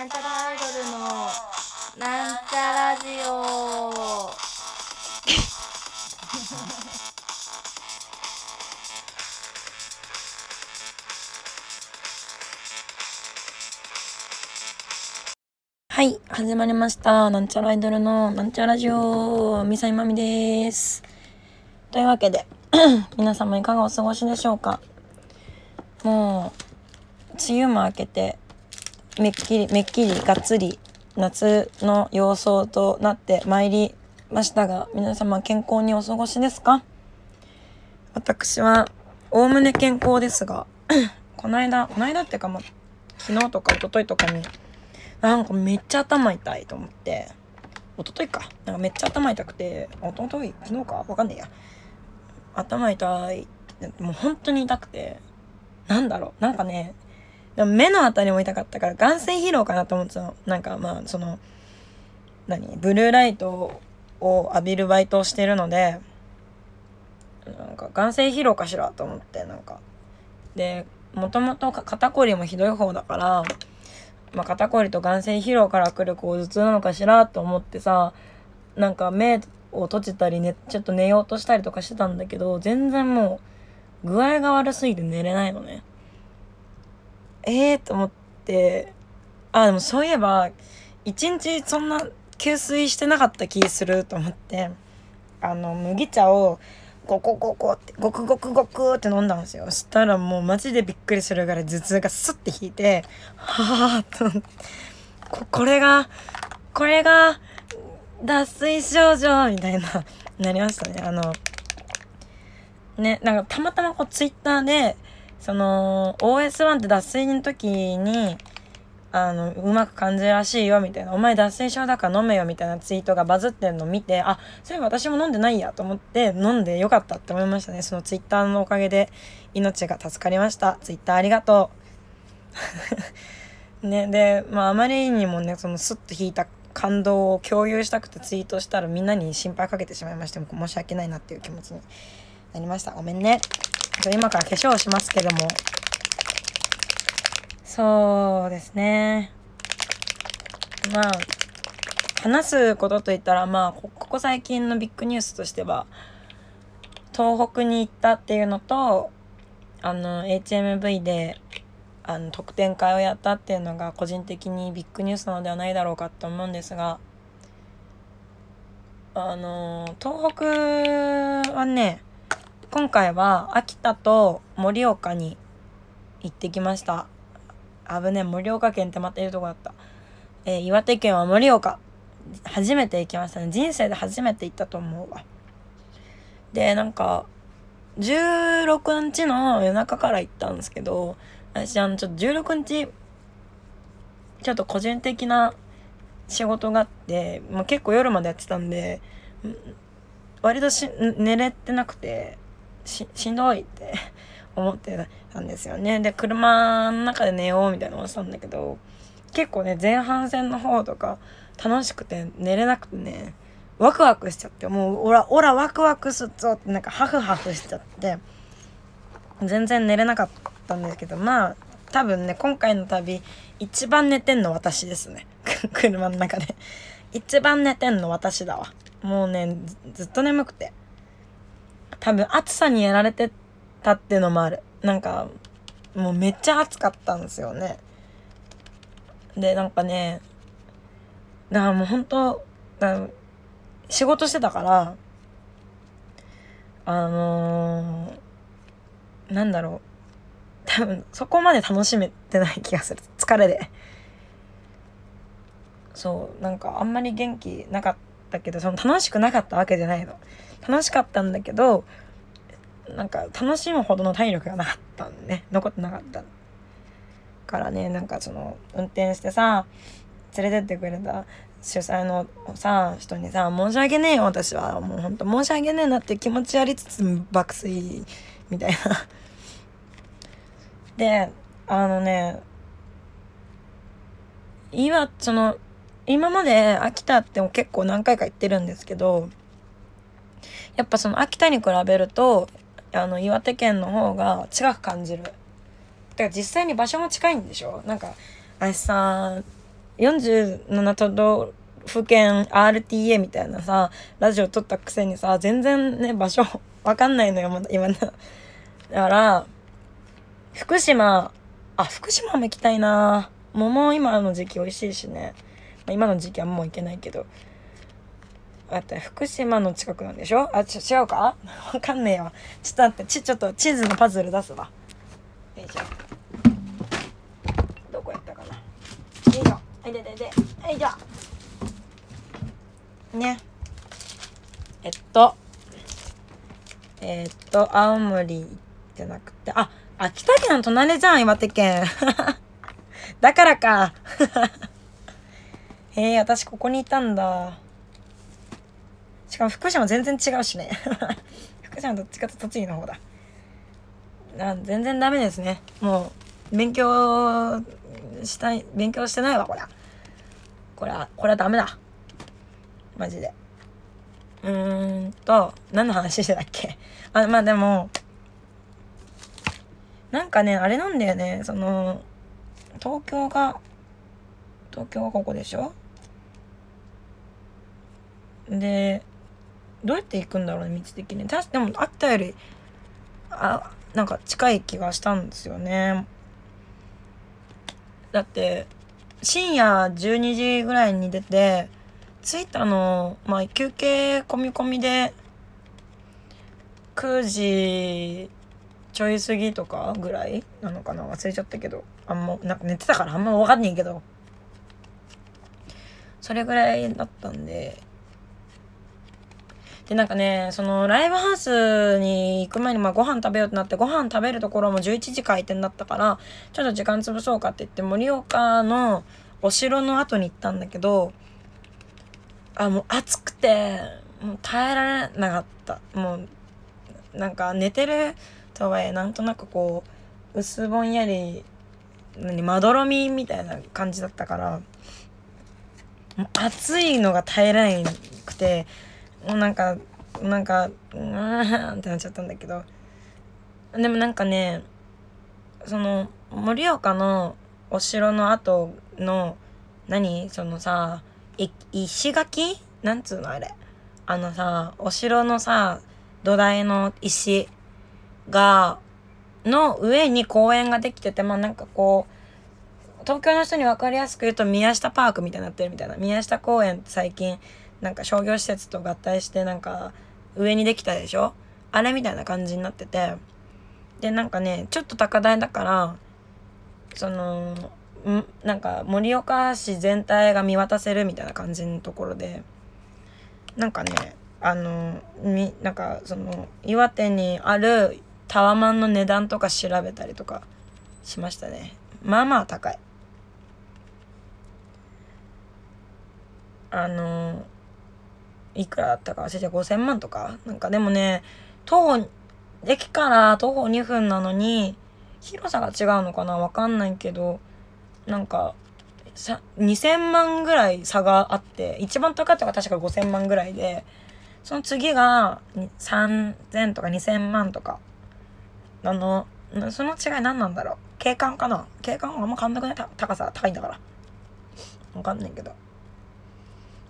なんちゃらアイドルのなんちゃラジオ。はい始まりました。なんちゃらアイドルのなんちゃラジオ。みさいまみです。というわけで 皆様いかがお過ごしでしょうか。もう梅雨も明けてめっきりめっきりがっつり夏の様相となってまいりましたが皆様健康にお過ごしですか？私はおおむね健康ですが この間この間っていうかま昨日とか一昨日とかになんかめっちゃ頭痛いと思って一昨日か。なんかめっちゃ頭痛くて一昨日昨日か？わかんねえや。頭痛いもう本当に痛くてなんだろう？なんかねでも目のあたりも痛かったから眼性疲労かなと思ってたの。なんかまあその何？ブルーライトを浴びるバイトをしてるのでなんか眼性疲労かしらと思ってなんか。でもともと肩こりもひどい方だからまあ、肩こりと眼性疲労からくるこう頭痛なのかしらと思ってさなんか目を閉じたり、ね、ちょっと寝ようとしたりとかしてたんだけど全然もう具合が悪すぎて寝れないのね。ええー、と思って。あでもそういえば一日そんな給水してなかった気すると思って。あの麦茶をゴコゴコってゴクゴクゴクって飲んだんですよ。したらもうマジでびっくりするぐらい頭痛がスッて引いてはあと思って。ここれがこれが脱水症状みたいななりましたね。あのねなんかたまたまこうツイッターでその OS1 って脱水の時にあのうまく感じるらしいよみたいな「お前脱水症だから飲めよ」みたいなツイートがバズってるのを見てあそういえば私も飲んでないやと思って飲んでよかったって思いましたね。そのツイッターのおかげで命が助かりました。ツイッターありがとう。ねでまああまりにもねそのスッと引いた感動を共有したくてツイートしたらみんなに心配かけてしまいましても申し訳ないなっていう気持ちになりました。ごめんね。じゃ今から化粧しますけども。そうですね。まあ、話すことといったら、まあ、ここ最近のビッグニュースとしては、東北に行ったっていうのと、あの、HMV で、あの、特典会をやったっていうのが個人的にビッグニュースなのではないだろうかと思うんですが、あの、東北はね、今回は秋田と盛岡に行ってきました。危ね盛岡県ってまたいるとこだった。えー、岩手県は盛岡。初めて行きましたね。人生で初めて行ったと思うわ。で、なんか、16日の夜中から行ったんですけど、私、あの、ちょっと16日、ちょっと個人的な仕事があって、まあ、結構夜までやってたんで、割とし寝れてなくて、し、しんどいって思ってたんですよね。で、車の中で寝ようみたいな思ってたんだけど、結構ね、前半戦の方とか楽しくて寝れなくてね、ワクワクしちゃって、もう、おら、おら、ワクワクすっぞってなんかハフハフしちゃって、全然寝れなかったんですけど、まあ、多分ね、今回の旅、一番寝てんの私ですね。車の中で。一番寝てんの私だわ。もうね、ずっと眠くて。多分暑さにやられてたっていうのもある。なんか、もうめっちゃ暑かったんですよね。で、なんかね、だからもう本当仕事してたから、あのー、なんだろう。多分、そこまで楽しめてない気がする。疲れで。そう、なんかあんまり元気なかったけど、その楽しくなかったわけじゃないの。楽しかったんだけど、なんか楽しむほどの体力がなかったんね。残ってなかったからね。なんかその運転してさ連れてってくれた主催のさ人にさ申し訳ねえよ私は。もうほんと申し訳ねえなって気持ちありつつ爆睡みたいな。であのね今その今まで秋田って結構何回か行ってるんですけどやっぱその秋田に比べるとあの岩手県の方が近く感じる。だから実際に場所も近いんでしょ？なんか私さ47都道府県 RTA みたいなさラジオ撮ったくせにさ全然ね場所 わかんないのよまだ今のだから福島あ福島も行きたいな。桃今の時期美味しいしね、今の時期はもう行けないけど。あって福島の近くなんでしょ？あち違うか？わかんねえわ。ちょっと待ってちちょっと地図のパズル出すわ。よいしょ。どこやったかな？よいしょ。はいででではいじゃね。えっと。えー、っと青森じゃなくて。あ秋田県の隣じゃん岩手県。だからか。へえ私ここにいたんだ。しかも福島全然違うしね。福島どっちかと栃木の方だ。あ全然ダメですね。もう勉強したい勉強してないわこりゃ。これはこれはダメだ。マジで。うーんと何の話してたっけ？あまあでもなんかねあれなんだよね。その東京が東京はここでしょ？でどうやって行くんだろうね道的に。確かでもあったよりあなんか近い気がしたんですよね。だって深夜12時ぐらいに出て着いたのまあ休憩込み込みで9時ちょい過ぎとかぐらいなのかな忘れちゃったけどあんまなんか寝てたからあんま分かんねえけど。それぐらいだったんででなんかねそのライブハウスに行く前にまあご飯食べようってなってご飯食べるところも11時開店だったからちょっと時間潰そうかって言って盛岡のお城の後に行ったんだけどあもう暑くてもう耐えられなかった。もうなんか寝てるとはいえなんとなくこう薄ぼんやり何まどろみみたいな感じだったからもう暑いのが耐えられなくてもうなんかなんかうーんってなっちゃったんだけど。でもなんかねその盛岡のお城の後の何そのさ石垣？なんつうのあれ。あのさお城のさ土台の石がの上に公園ができててまあなんかこう東京の人に分かりやすく言うと宮下パークみたいになってるみたいな。宮下公園って最近なんか商業施設と合体してなんか上にできたでしょ？あれみたいな感じになってて。でなんかねちょっと高台だからそのん？なんか盛岡市全体が見渡せるみたいな感じのところで。なんかねあのみなんかその岩手にあるタワマンの値段とか調べたりとかしましたね。まあまあ高い。あのいくらだったか忘れて5000万とか？なんかでもね徒歩駅から徒歩2分なのに広さが違うのかな？わかんないけどなんか2000万ぐらい差があって一番高かったが確か5000万ぐらいでその次が3000とか2000万とか。あのその違い何なんだろう？景観かな？景観はあんま変わんなくない？高さ高いんだから。わかんないけど。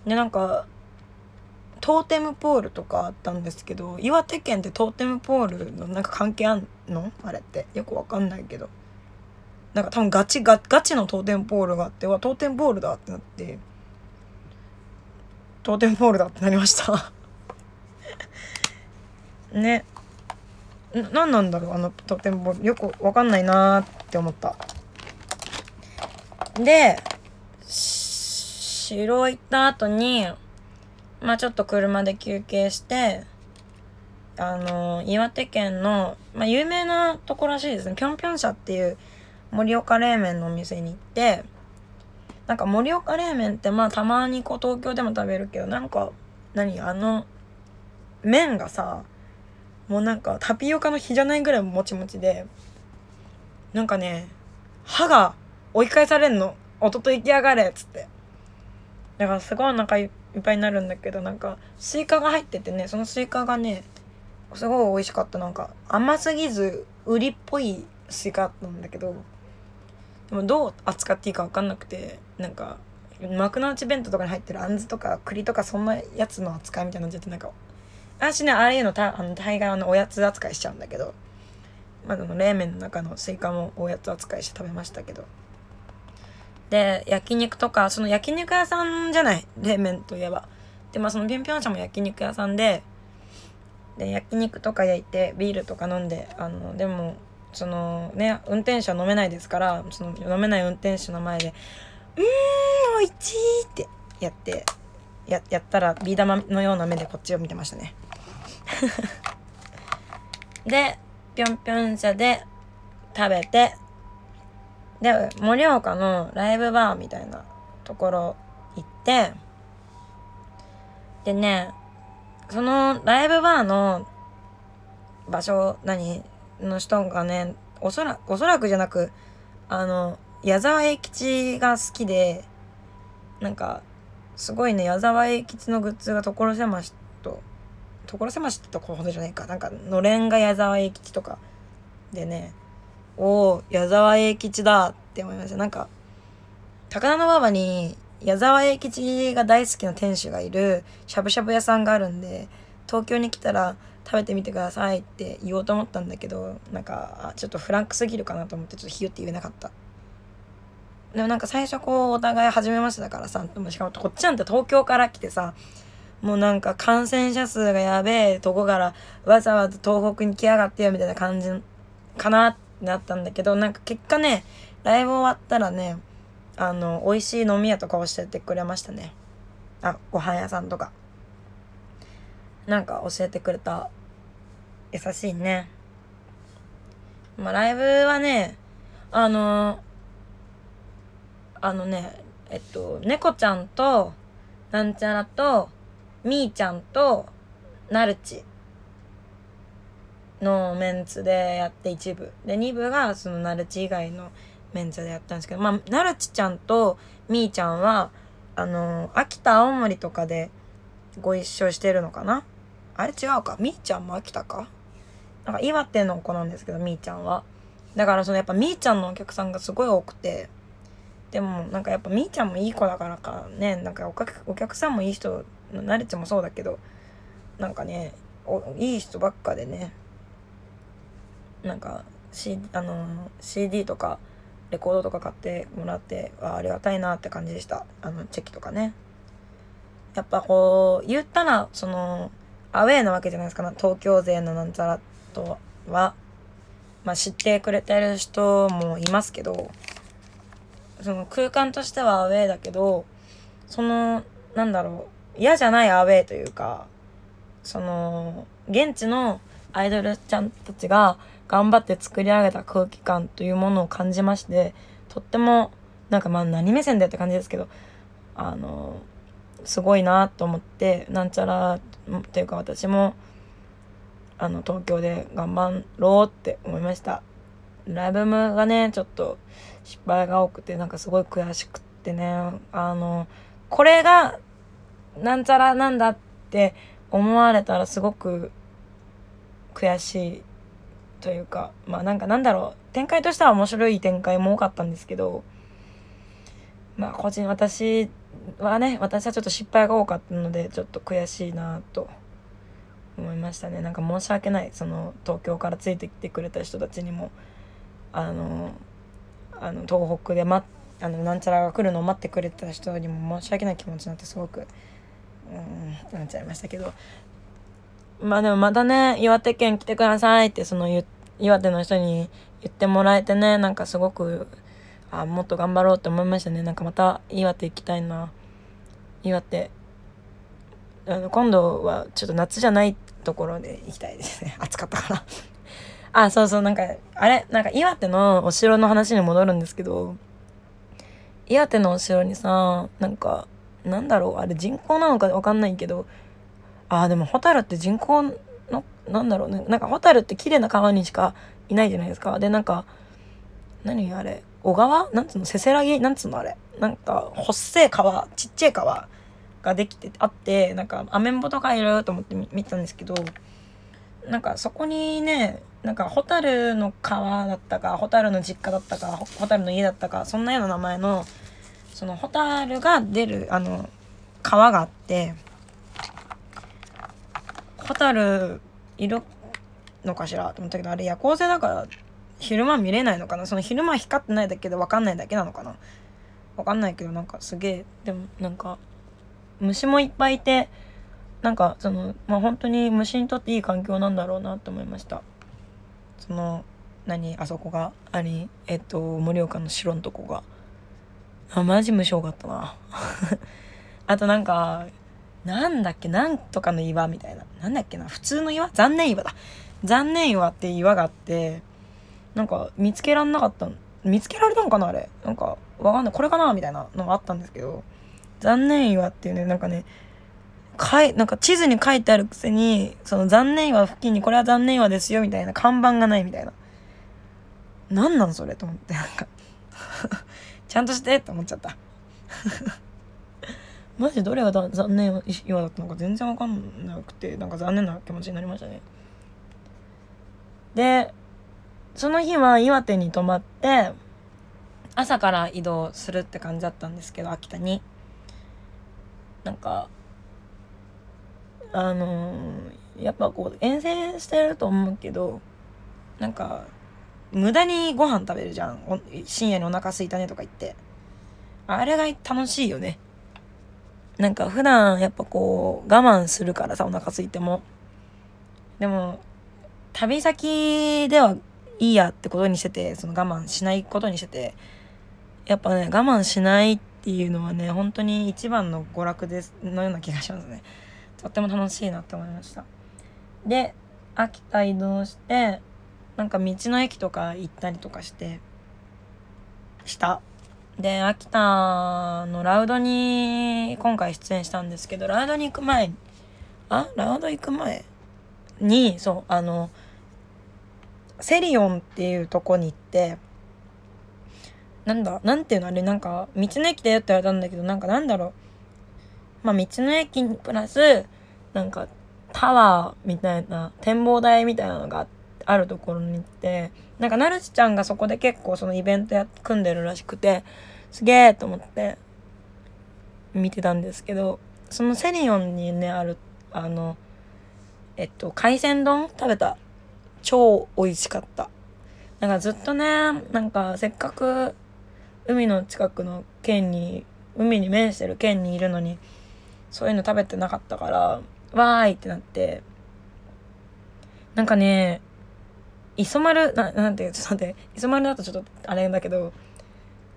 でなんかトーテムポールとかあったんですけど岩手県ってトーテムポールのなんか関係あんの？あれって。よくわかんないけど。なんか多分ガチガガチのトーテムポールがあってわトーテムポールだってなって。トーテムポールだってなりました。ね。な何なんだろうあのトーテムポール。よくわかんないなって思った。で城行った後にまあちょっと車で休憩してあの岩手県の、まあ、有名なとこらしいですね。ぴょんぴょん社っていう盛岡冷麺のお店に行ってなんか盛岡冷麺ってまあたまにこう東京でも食べるけどなんか何あの麺がさもうなんかタピオカの日じゃないぐらいもちもちでなんかね歯が追い返されんの。おととい来やがれっつって。だからすごいお腹いっっぱいになるんだけどなんかスイカが入っててねそのスイカがねすごい美味しかった。なんか甘すぎず瓜っぽいスイカなんだけどでもどう扱っていいか分かんなくてなんか幕の内弁当とかに入ってるあんずとか栗とかそんなやつの扱いみたいになっちゃってなんか私ねああいうのたあの大概のおやつ扱いしちゃうんだけどまあでも冷麺の中のスイカもおやつ扱いして食べましたけどで焼肉とかその焼肉屋さんじゃない？冷麺といえばでまあそのぴょんぴょん舎も焼肉屋さんでで焼肉とか焼いてビールとか飲んであのでもそのね運転手は飲めないですからその飲めない運転手の前で「うーんおいしい!」ってやってややったらビー玉のような目でこっちを見てましたね でぴょんぴょん車で食べてで盛岡のライブバーみたいなところ行ってでねそのライブバーの場所何の人がねおそらおそらくじゃなくあの矢沢永吉が好きでなんかすごいね矢沢永吉のグッズが所狭しと所狭しってとこほどじゃないか。なんかのれんが矢沢永吉とかでねおお矢沢永吉だって思いました。なんか高田馬場に矢沢永吉が大好きな店主がいるしゃぶしゃぶ屋さんがあるんで東京に来たら食べてみてくださいって言おうと思ったんだけどなんかちょっとフランクすぎるかなと思ってちょっとひよって言えなかった。でもなんか最初こうお互い初めましてだからさしかもこっちなんて東京から来てさもうなんか感染者数がやべえとこからわざわざ東北に来やがってよみたいな感じかなってなったんだけどなんか結果ねライブ終わったらねあの美味しい飲み屋とか教えてくれましたね。あご飯屋さんとか。なんか教えてくれた。優しいね。まあライブはねあのあのねえっと猫ちゃんとなんちゃらとみーちゃんとなるち。のメンツでやって一部。で二部がそのナルチ以外のメンツでやったんですけどまあナルチちゃんとみーちゃんはあの秋田青森とかでご一緒してるのかな？あれ？違うか。みーちゃんも秋田か？なんか岩手の子なんですけどみーちゃんは。だからそのやっぱみーちゃんのお客さんがすごい多くて。でもなんかやっぱみーちゃんもいい子だからかね。なんかお客さんもいい人なるちもそうだけどなんかねいい人ばっかでね。なんか、C、あの CD とかレコードとか買ってもらってあありがたいなって感じでした。あのチェキとかね。やっぱこう言ったらそのアウェーなわけじゃないですか。東京勢のなんちゃらとは。まあ知ってくれてる人もいますけどその空間としてはアウェーだけどそのなんだろう。嫌じゃないアウェーというかその現地のアイドルちゃんたちが頑張って作り上げた空気感というものを感じましてとってもなんかまあ何目線だよって感じですけどあのすごいなと思ってなんちゃらっていうか私もあの東京で頑張ろうって思いました。ライブムがねちょっと失敗が多くてなんかすごい悔しくってねあのこれがなんちゃらなんだって思われたらすごく悔しいというかまあなんかなんだろう展開としては面白い展開も多かったんですけどまあ個人私はね私はちょっと失敗が多かったのでちょっと悔しいなと思いましたね。なんか申し訳ないその東京からついてきてくれた人たちにも。あのあの東北で待あのなんちゃらが来るのを待ってくれた人にも申し訳ない気持ちになってすごくうんなっちゃいましたけど。まあでもまたね、岩手県来てくださいって、その岩手の人に言ってもらえてね、なんかすごく、あ、もっと頑張ろうって思いましたね。なんかまた岩手行きたいな。岩手。あの今度はちょっと夏じゃないところで行きたいですね。暑かったからあ、そうそう、なんか、あれ、なんか岩手のお城の話に戻るんですけど、岩手のお城にさ、なんか、なんだろう、あれ人口なのかわかんないけど、ああでもホタルって人口のなんだろうね。なんかホタルって綺麗な川にしかいないじゃないですか。でなんか何あれ？小川？なんつうの？せせらぎ？なんつうの？あれ。なんか細い川？ちっちゃい川ができてあってなんかアメンボとかいると思って見たんですけどなんかそこにねなんかホタルの川だったかホタルの実家だったかホタルの家だったかそんなような名前のそのホタルが出るあの川があってホタルいるのかしら？と思ったけどあれ夜行性だから昼間見れないのかな？その昼間光ってないだけで分かんないだけなのかな？分かんないけどなんかすげえでもなんか虫もいっぱいいてなんかそのまあ本当に虫にとっていい環境なんだろうなと思いました。その何あそこがありえっと盛岡の城のとこが。あマジ無性かったな。あとなんかなんだっけなんとかの岩みたいな。なんだっけな。普通の岩？残念岩だ。残念岩って岩があってなんか見つけらんなかった見つけられたのかなあれ。なんかわかんない。これかなみたいなのがあったんですけど残念岩っていうねなんかねかいなんか地図に書いてあるくせにその残念岩付近にこれは残念岩ですよみたいな看板がないみたいな。何なんそれと思ってなんか。ちゃんとしてって思っちゃった。マジどれが残念岩だったのか全然わかんなくてなんか残念な気持ちになりましたね。でその日は岩手に泊まって朝から移動するって感じだったんですけど秋田に。なんかあのー、やっぱこう遠征してると思うけどなんか無駄にご飯食べるじゃん。深夜にお腹すいたねとか言って。あれが楽しいよね。なんか普段やっぱこう我慢するからさお腹空いても。でも旅先ではいいやってことにしててその我慢しないことにしてて。やっぱね我慢しないっていうのはね本当に一番の娯楽ですのような気がしますね。とっても楽しいなって思いました。で秋田移動してなんか道の駅とか行ったりとかしてした。で秋田のラウドに今回出演したんですけどラウドに行く前あ？ラウド行く前？にそうあのセリオンっていうとこに行ってなんだなんていうの？あれなんか道の駅だよって言われたんだけどなんかなんだろう？まあ道の駅にプラスなんかタワーみたいな展望台みたいなのがあるところに行ってなんかなるちちゃんがそこで結構そのイベントや組んでるらしくてすげえと思って見てたんですけどそのセリオンにねあるあのえっと海鮮丼食べた。超美味しかった。なんかずっとねなんかせっかく海の近くの県に海に面してる県にいるのにそういうの食べてなかったからわーいってなってなんかね磯丸ななんていうちょっと待って磯丸だとちょっとあれだけど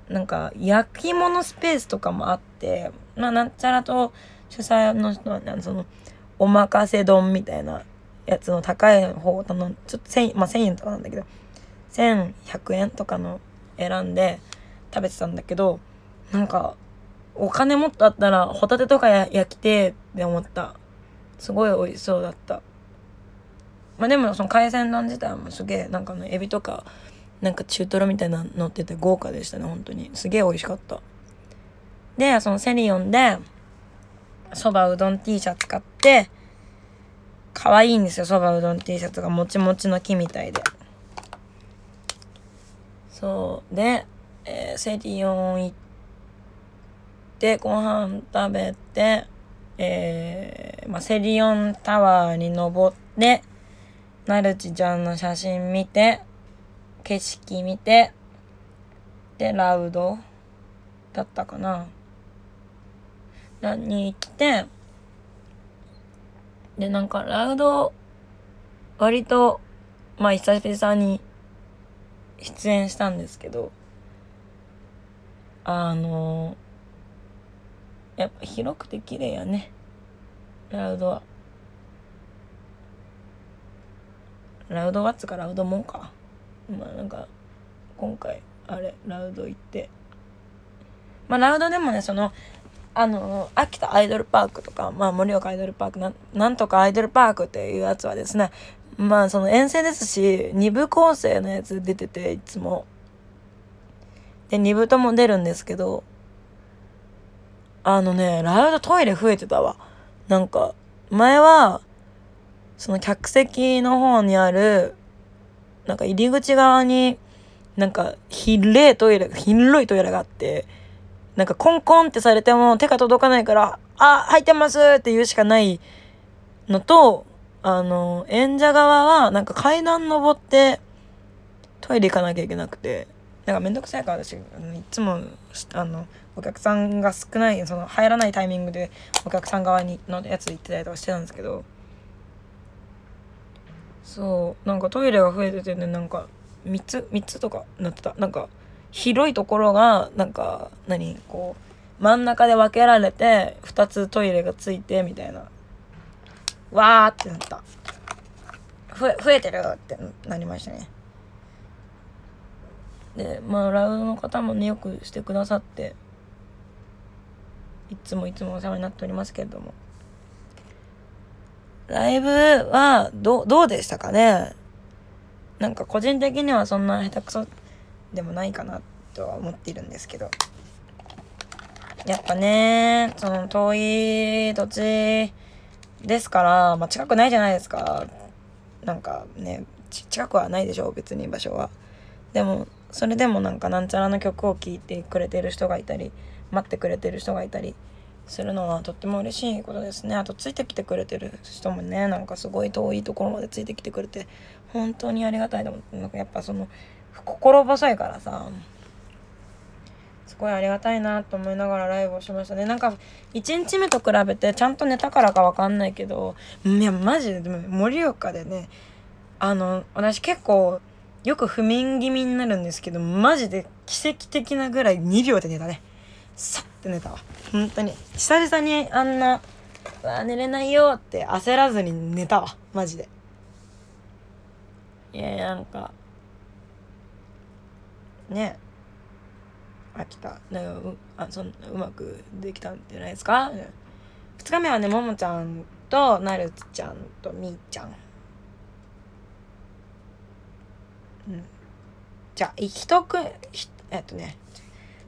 なんか焼き物スペースとかもあってまあなんちゃらと主催の人はそのおまかせ丼みたいなやつの高い方のちょっと1000、まあ、1000円とかなんだけど1100円とかの選んで食べてたんだけどなんかお金もっとあったらホタテとか焼きてって思った。すごい美味しそうだった。まあでもその海鮮丼自体もすげえなんかねエビとかなんか中トロみたいな乗ってて豪華でしたね本当に。すげえ美味しかった。でそのセリオンでそばうどん T シャツ買って可愛いんですよそばうどん T シャツがもちもちの木みたいで。そう。で、えー、セリオン行ってご飯食べてえー、まあ、セリオンタワーに登ってなるちちゃんの写真見て、景色見て、で、ラウドだったかな。に行って、で、なんかラウド、割と、まあ久々に出演したんですけど、あのやっぱ広くて綺麗やね。ラウドは。ラウドワッツかラウドモンかまあなんか今回あれラウド行って。まあラウドでもねそのあの秋田アイドルパークとかまあ盛岡アイドルパークななんとかアイドルパークっていうやつはですねまあその遠征ですし2部構成のやつ出てていつも。で2部とも出るんですけどあのねラウドトイレ増えてたわ。なんか前はその客席の方にある、なんか入り口側に、なんか、広いトイレ、広いトイレがあって、なんかコンコンってされても手が届かないから、あ、入ってますって言うしかないのと、あの、演者側はなんか階段登ってトイレ行かなきゃいけなくて、なんかめんどくさいから私、いつも、あの、お客さんが少ない、その入らないタイミングでお客さん側にのやつ行ってたりとかしてたんですけど、そうなんかトイレが増えててねなんか3つ3つとかなってた。なんか広いところがなんか何こう真ん中で分けられて2つトイレがついてみたいな。わーってなった。増え増えてるってなりましたね。でまあラウドの方もねよくしてくださっていつもいつもお世話になっておりますけれども。ライブはどどうでしたかね？なんか個人的にはそんな下手くそでもないかなとは思っているんですけど。やっぱねその遠い土地ですから、まあ、近くないじゃないですか。なんかね近くはないでしょ別に場所は。でもそれでもなんかなんちゃらの曲を聴いてくれてる人がいたり待ってくれてる人がいたりするのはとっても嬉しいことですね。あとついてきてくれてる人もねなんかすごい遠いところまでついてきてくれて本当にありがたいと思ってなんかやっぱその心細いからさすごいありがたいなと思いながらライブをしましたね。なんか1日目と比べてちゃんと寝たからかわかんないけどいやマジで盛岡でねあの私結構よく不眠気味になるんですけどマジで奇跡的なぐらい2秒で寝たね。さって寝たわ。本当に。久々にあんな「うわ寝れないよ」って焦らずに寝たわ。マジで。いやなんかね。飽きた。なんかうあそんうまくできたんじゃないですか？2日目はねももちゃんとなるつちゃんとみーちゃん。うん。じゃあ一くえっとね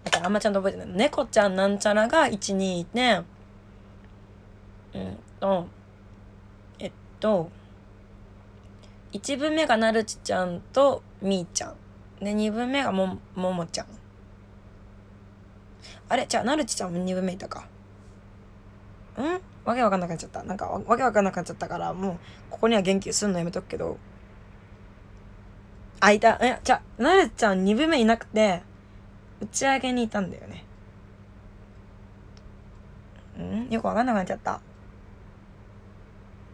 だからあんまちゃんと覚えてない猫ちゃんなんちゃらが12いてうんと。えっと。1分目がなるちちゃんとみーちゃん。で2分目がもももちゃん。あれ？じゃあなるちちゃんも2分目いたか。うん？わけわかんなくなっちゃった。なんかわけわかんなくなっちゃったからもうここには言及すんのやめとくけど。あいたえじゃあなるちゃん2分目いなくて打ち上げにいたんだよね。うん？よくわかんなくなっちゃった。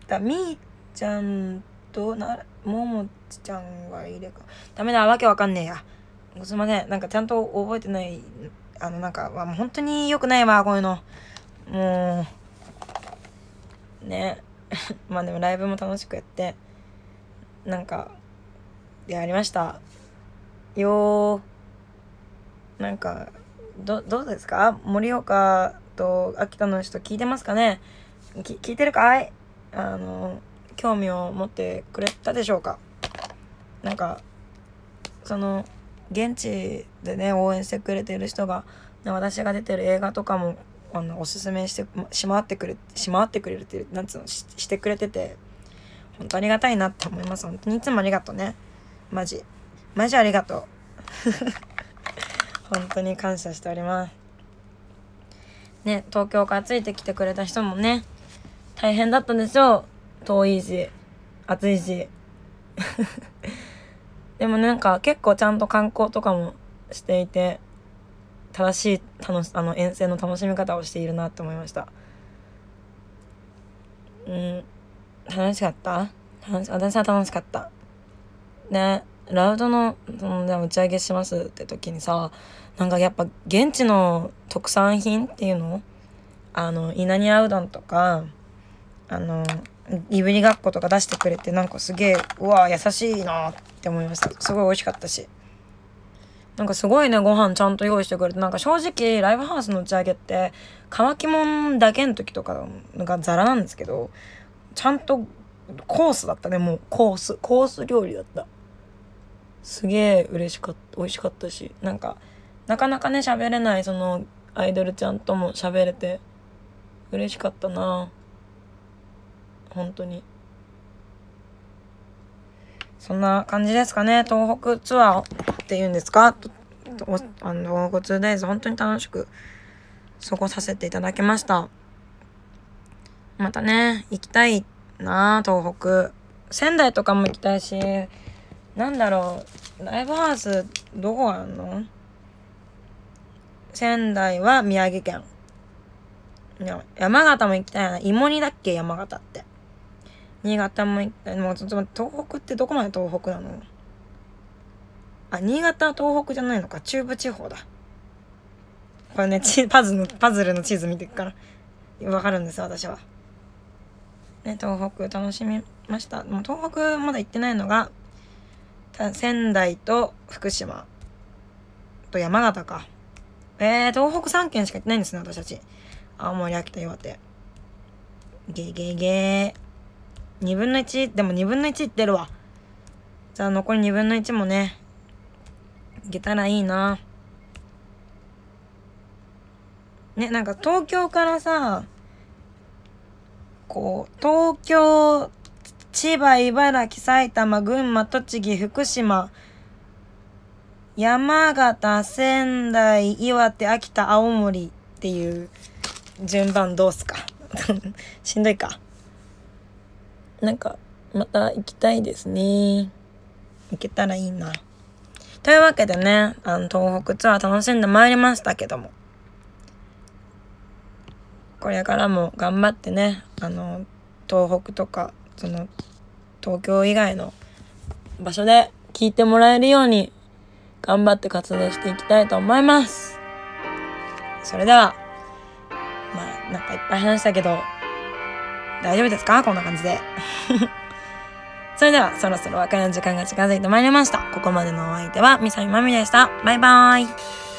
だみーちゃんとなももちゃんがいれか。ダメだわけわかんねえや。すいません。なんかちゃんと覚えてないあのなんかわもう本当によくないわこういうの。もうね。まあでもライブも楽しくやってなんかやりました。よー。なんかどどうですか？盛岡と秋田の人聞いてますかね？聞いてるかい？あの興味を持ってくれたでしょうか？なんかその現地でね応援してくれてる人が、ね、私が出てる映画とかもあのおすすめしてしまってくれしまってくれるっていうなんつうの？ししてくれてて本当ありがたいなって思います。本当にいつもありがとうね。マジ。マジありがとう。本当に感謝しております。ね東京からついてきてくれた人もね大変だったんでしょう遠いし暑いし。でもなんか結構ちゃんと観光とかもしていて正しい楽しあの遠征の楽しみ方をしているなって思いました。うん。楽しかった？私は楽しかった。ねラウドのその打ち上げしますって時にさなんかやっぱ現地の特産品っていうのあの稲庭うどんとかあのいぶりがっことか出してくれてなんかすげえうわ優しいなって思いました。すごい美味しかったし。なんかすごいねご飯ちゃんと用意してくれて。なんか正直ライブハウスの打ち上げって乾きもんだけの時とかがザラなんですけどちゃんとコースだったねもうコースコース料理だった。すげえ嬉しかった美味しかったしなんかなかなかね喋れないそのアイドルちゃんとも喋れて嬉しかったな。本当に。そんな感じですかね。東北ツアーっていうんですか？あの東北 2days 本当に楽しく過ごさせていただきました。またね、行きたいな東北。仙台とかも行きたいし、なんだろう、ライブハウス、どこあんの？仙台は宮城県。山形も行きたいな。芋煮だっけ？山形って。新潟も行きたい。もうちょっと東北ってどこまで東北なの？あ、新潟は東北じゃないのか。中部地方だ。これね、パズルの、パズルの地図見てくから、わかるんです、私は。ね、東北楽しみました。もう東北まだ行ってないのが、仙台と福島と山形か。えー、東北3県しか行ってないんですね、私たち。青森、秋田、岩手。ゲゲゲー。2分の1、でも2分の1いってるわ。じゃあ残り2分の1もね、いけたらいいな。ね、なんか東京からさ、こう、東京、千葉、茨城、埼玉、群馬、栃木、福島、山形、仙台、岩手、秋田、青森っていう順番どうすか？しんどいか？なんか、また行きたいですね。行けたらいいな。というわけでね、あの、東北ツアー楽しんでまいりましたけども。これからも頑張ってね、あの、東北とか、その、東京以外の場所で聞いてもらえるように頑張って活動していきたいと思います。それでは、まあ、なんかいっぱい話したけど、大丈夫ですか？こんな感じで。それでは、そろそろ別れの時間が近づいてまいりました。ここまでのお相手は、みさみまみでした。バイバーイ。